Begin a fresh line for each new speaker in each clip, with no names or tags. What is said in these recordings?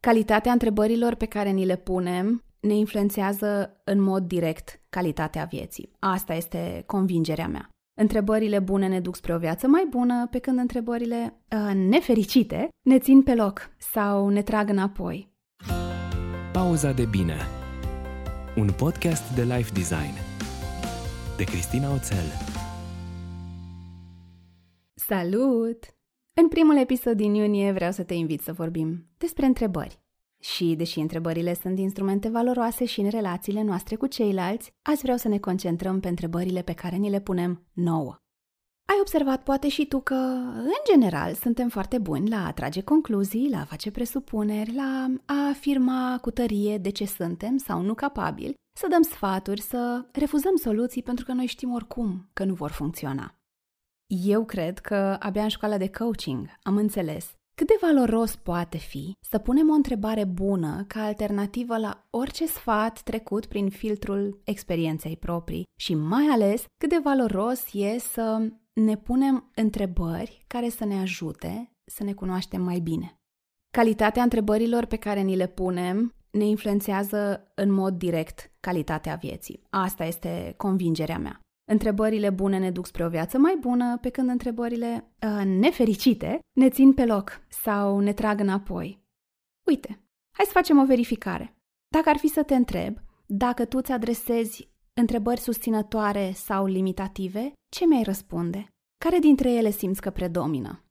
Calitatea întrebărilor pe care ni le punem ne influențează în mod direct calitatea vieții. Asta este convingerea mea. Întrebările bune ne duc spre o viață mai bună, pe când întrebările uh, nefericite ne țin pe loc sau ne trag înapoi.
Pauza de bine Un podcast de life design de Cristina Oțel
Salut! În primul episod din iunie vreau să te invit să vorbim despre întrebări. Și, deși întrebările sunt instrumente valoroase și în relațiile noastre cu ceilalți, azi vreau să ne concentrăm pe întrebările pe care ni le punem nouă. Ai observat poate și tu că, în general, suntem foarte buni la a trage concluzii, la a face presupuneri, la a afirma cu tărie de ce suntem sau nu capabili, să dăm sfaturi, să refuzăm soluții pentru că noi știm oricum că nu vor funcționa. Eu cred că abia în școala de coaching am înțeles cât de valoros poate fi să punem o întrebare bună ca alternativă la orice sfat trecut prin filtrul experienței proprii și mai ales cât de valoros e să ne punem întrebări care să ne ajute să ne cunoaștem mai bine. Calitatea întrebărilor pe care ni le punem ne influențează în mod direct calitatea vieții. Asta este convingerea mea. Întrebările bune ne duc spre o viață mai bună, pe când întrebările uh, nefericite ne țin pe loc sau ne trag înapoi. Uite, hai să facem o verificare. Dacă ar fi să te întreb, dacă tu îți adresezi întrebări susținătoare sau limitative, ce mi-ai răspunde? Care dintre ele simți că predomină?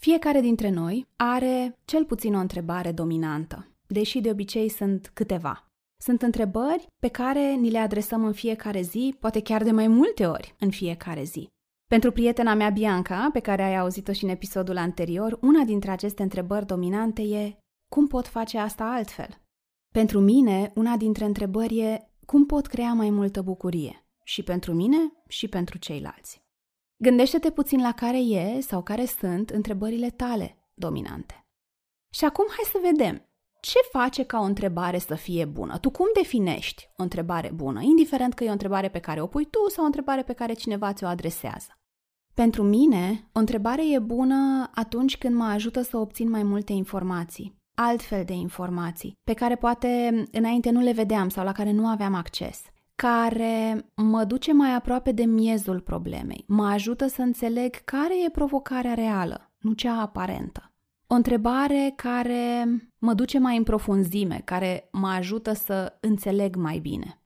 Fiecare dintre noi are cel puțin o întrebare dominantă, deși de obicei sunt câteva. Sunt întrebări pe care ni le adresăm în fiecare zi, poate chiar de mai multe ori în fiecare zi. Pentru prietena mea Bianca, pe care ai auzit-o și în episodul anterior, una dintre aceste întrebări dominante e cum pot face asta altfel? Pentru mine, una dintre întrebări e cum pot crea mai multă bucurie? Și pentru mine și pentru ceilalți. Gândește-te puțin la care e sau care sunt întrebările tale dominante. Și acum hai să vedem ce face ca o întrebare să fie bună? Tu cum definești o întrebare bună, indiferent că e o întrebare pe care o pui tu sau o întrebare pe care cineva ți-o adresează? Pentru mine, o întrebare e bună atunci când mă ajută să obțin mai multe informații, altfel de informații, pe care poate înainte nu le vedeam sau la care nu aveam acces, care mă duce mai aproape de miezul problemei, mă ajută să înțeleg care e provocarea reală, nu cea aparentă. O întrebare care mă duce mai în profunzime, care mă ajută să înțeleg mai bine.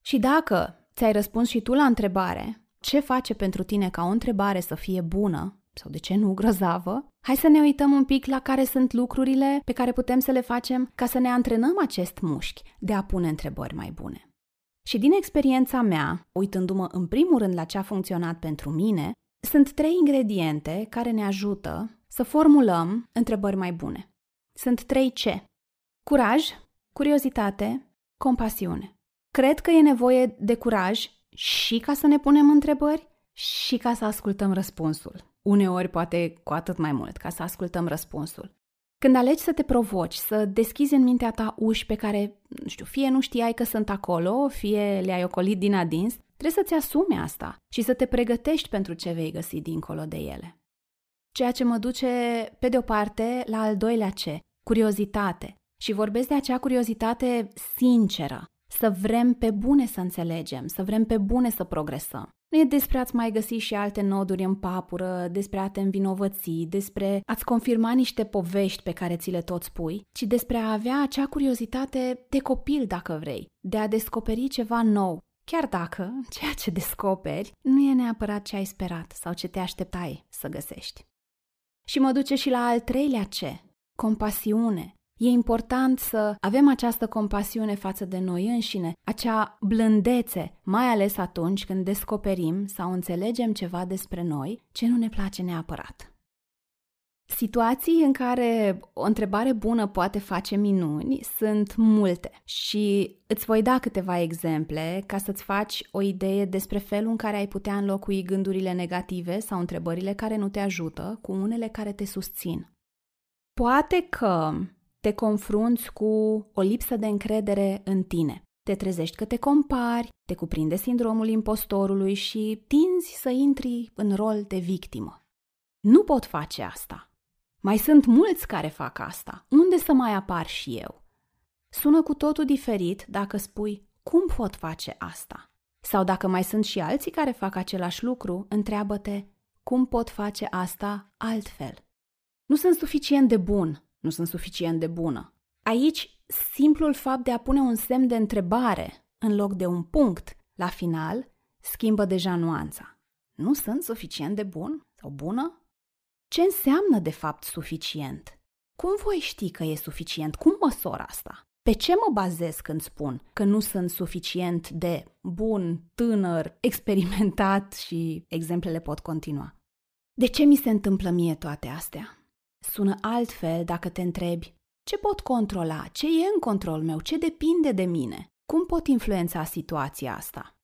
Și dacă ți-ai răspuns și tu la întrebare, ce face pentru tine ca o întrebare să fie bună, sau de ce nu grozavă, hai să ne uităm un pic la care sunt lucrurile pe care putem să le facem ca să ne antrenăm acest mușchi de a pune întrebări mai bune. Și din experiența mea, uitându-mă în primul rând la ce a funcționat pentru mine, sunt trei ingrediente care ne ajută să formulăm întrebări mai bune. Sunt trei C. Curaj, curiozitate, compasiune. Cred că e nevoie de curaj și ca să ne punem întrebări și ca să ascultăm răspunsul. Uneori poate cu atât mai mult, ca să ascultăm răspunsul. Când alegi să te provoci, să deschizi în mintea ta uși pe care, nu știu, fie nu știai că sunt acolo, fie le-ai ocolit din adins, trebuie să-ți asumi asta și să te pregătești pentru ce vei găsi dincolo de ele. Ceea ce mă duce, pe de o parte, la al doilea ce, curiozitate. Și vorbesc de acea curiozitate sinceră, să vrem pe bune să înțelegem, să vrem pe bune să progresăm. Nu e despre a-ți mai găsi și alte noduri în papură, despre a te învinovăți, despre a-ți confirma niște povești pe care ți le tot spui, ci despre a avea acea curiozitate de copil, dacă vrei, de a descoperi ceva nou, chiar dacă ceea ce descoperi nu e neapărat ce ai sperat sau ce te așteptai să găsești. Și mă duce și la al treilea ce, compasiune. E important să avem această compasiune față de noi înșine, acea blândețe, mai ales atunci când descoperim sau înțelegem ceva despre noi ce nu ne place neapărat. Situații în care o întrebare bună poate face minuni sunt multe și îți voi da câteva exemple ca să-ți faci o idee despre felul în care ai putea înlocui gândurile negative sau întrebările care nu te ajută cu unele care te susțin. Poate că te confrunți cu o lipsă de încredere în tine. Te trezești că te compari, te cuprinde sindromul impostorului și tinzi să intri în rol de victimă. Nu pot face asta. Mai sunt mulți care fac asta. Unde să mai apar și eu? Sună cu totul diferit dacă spui cum pot face asta? Sau dacă mai sunt și alții care fac același lucru, întreabă-te cum pot face asta altfel. Nu sunt suficient de bun, nu sunt suficient de bună. Aici, simplul fapt de a pune un semn de întrebare în loc de un punct la final schimbă deja nuanța. Nu sunt suficient de bun sau bună? Ce înseamnă de fapt suficient? Cum voi ști că e suficient? Cum măsor asta? Pe ce mă bazez când spun că nu sunt suficient de bun, tânăr, experimentat și exemplele pot continua? De ce mi se întâmplă mie toate astea? Sună altfel dacă te întrebi ce pot controla, ce e în control meu, ce depinde de mine, cum pot influența situația asta?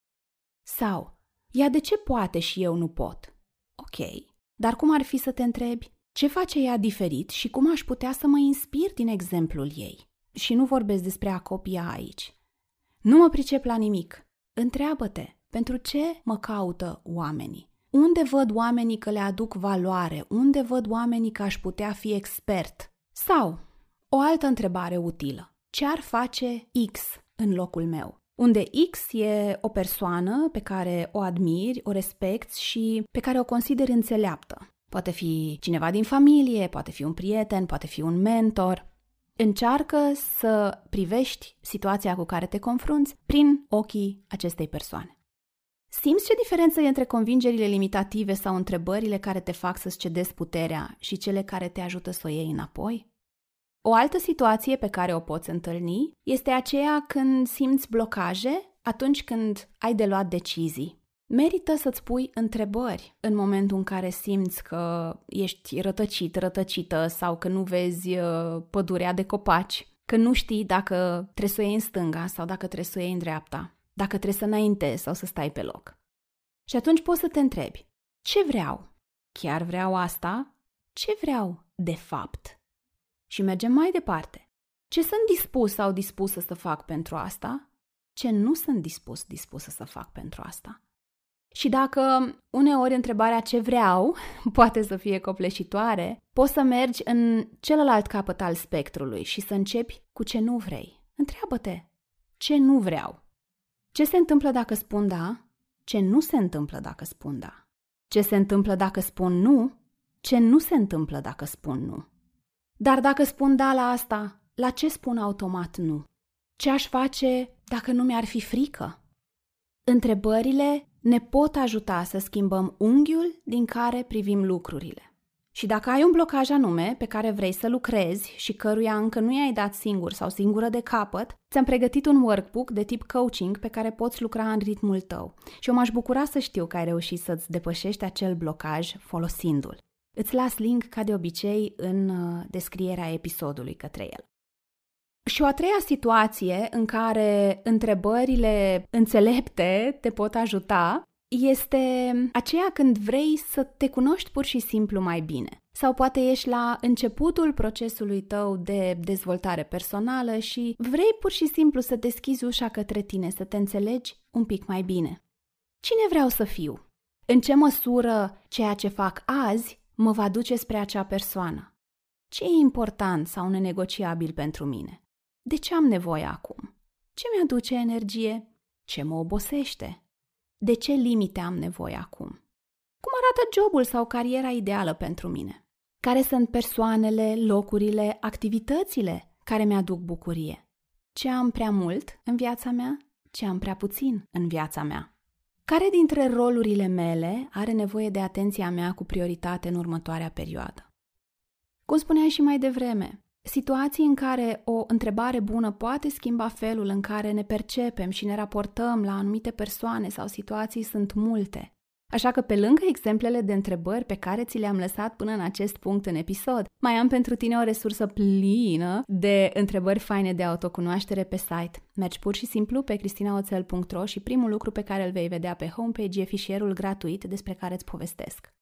Sau, ea de ce poate și eu nu pot? Ok, dar cum ar fi să te întrebi ce face ea diferit și cum aș putea să mă inspir din exemplul ei? Și nu vorbesc despre a copia aici. Nu mă pricep la nimic. Întreabă-te, pentru ce mă caută oamenii? Unde văd oamenii că le aduc valoare? Unde văd oamenii că aș putea fi expert? Sau, o altă întrebare utilă. Ce ar face X în locul meu? Unde X e o persoană pe care o admiri, o respecti și pe care o consideri înțeleaptă. Poate fi cineva din familie, poate fi un prieten, poate fi un mentor. Încearcă să privești situația cu care te confrunți prin ochii acestei persoane. Simți ce diferență e între convingerile limitative sau întrebările care te fac să-ți cedezi puterea și cele care te ajută să o iei înapoi? O altă situație pe care o poți întâlni este aceea când simți blocaje atunci când ai de luat decizii. Merită să-ți pui întrebări în momentul în care simți că ești rătăcit, rătăcită sau că nu vezi uh, pădurea de copaci, că nu știi dacă trebuie să o iei în stânga sau dacă trebuie să o iei în dreapta, dacă trebuie să înaintezi sau să stai pe loc. Și atunci poți să te întrebi, ce vreau? Chiar vreau asta? Ce vreau de fapt? Și mergem mai departe. Ce sunt dispus sau dispusă să fac pentru asta? Ce nu sunt dispus, dispusă să fac pentru asta? Și dacă uneori întrebarea ce vreau poate să fie copleșitoare, poți să mergi în celălalt capăt al spectrului și să începi cu ce nu vrei. Întreabă-te, ce nu vreau? Ce se întâmplă dacă spun da? Ce nu se întâmplă dacă spun da? Ce se întâmplă dacă spun nu? Ce nu se întâmplă dacă spun nu? Dar dacă spun da la asta, la ce spun automat nu? Ce aș face dacă nu mi-ar fi frică? Întrebările ne pot ajuta să schimbăm unghiul din care privim lucrurile. Și dacă ai un blocaj anume pe care vrei să lucrezi și căruia încă nu i-ai dat singur sau singură de capăt, ți-am pregătit un workbook de tip coaching pe care poți lucra în ritmul tău. Și eu m-aș bucura să știu că ai reușit să-ți depășești acel blocaj folosindu-l. Îți las link, ca de obicei, în uh, descrierea episodului către el. Și o a treia situație în care întrebările înțelepte te pot ajuta este aceea când vrei să te cunoști pur și simplu mai bine. Sau poate ești la începutul procesului tău de dezvoltare personală și vrei pur și simplu să deschizi ușa către tine, să te înțelegi un pic mai bine. Cine vreau să fiu? În ce măsură ceea ce fac azi mă va duce spre acea persoană? Ce e important sau nenegociabil pentru mine? De ce am nevoie acum? Ce mi-aduce energie? Ce mă obosește? De ce limite am nevoie acum? Cum arată jobul sau cariera ideală pentru mine? Care sunt persoanele, locurile, activitățile care mi-aduc bucurie? Ce am prea mult în viața mea? Ce am prea puțin în viața mea? Care dintre rolurile mele are nevoie de atenția mea cu prioritate în următoarea perioadă? Cum spuneai și mai devreme, Situații în care o întrebare bună poate schimba felul în care ne percepem și ne raportăm la anumite persoane sau situații sunt multe. Așa că pe lângă exemplele de întrebări pe care ți le-am lăsat până în acest punct în episod, mai am pentru tine o resursă plină de întrebări faine de autocunoaștere pe site. Mergi pur și simplu pe cristinaoțel.ro și primul lucru pe care îl vei vedea pe homepage e fișierul gratuit despre care îți povestesc.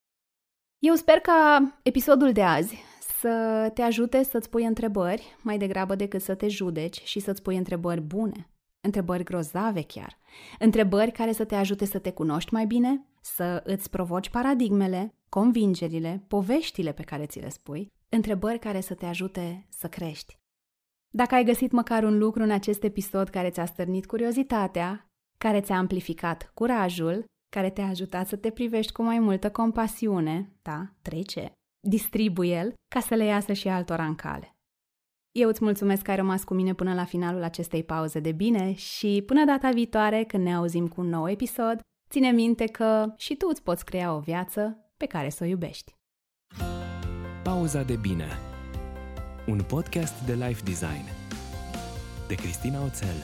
Eu sper ca episodul de azi să te ajute să-ți pui întrebări mai degrabă decât să te judeci și să-ți pui întrebări bune, întrebări grozave chiar, întrebări care să te ajute să te cunoști mai bine, să îți provoci paradigmele, convingerile, poveștile pe care ți le spui, întrebări care să te ajute să crești. Dacă ai găsit măcar un lucru în acest episod care ți-a stârnit curiozitatea, care ți-a amplificat curajul, care te-a ajutat să te privești cu mai multă compasiune, da, trece, distribuie-l ca să le iasă și altora în cale. Eu îți mulțumesc că ai rămas cu mine până la finalul acestei pauze de bine și până data viitoare când ne auzim cu un nou episod, ține minte că și tu îți poți crea o viață pe care să o iubești.
Pauza de bine Un podcast de life design de Cristina Oțel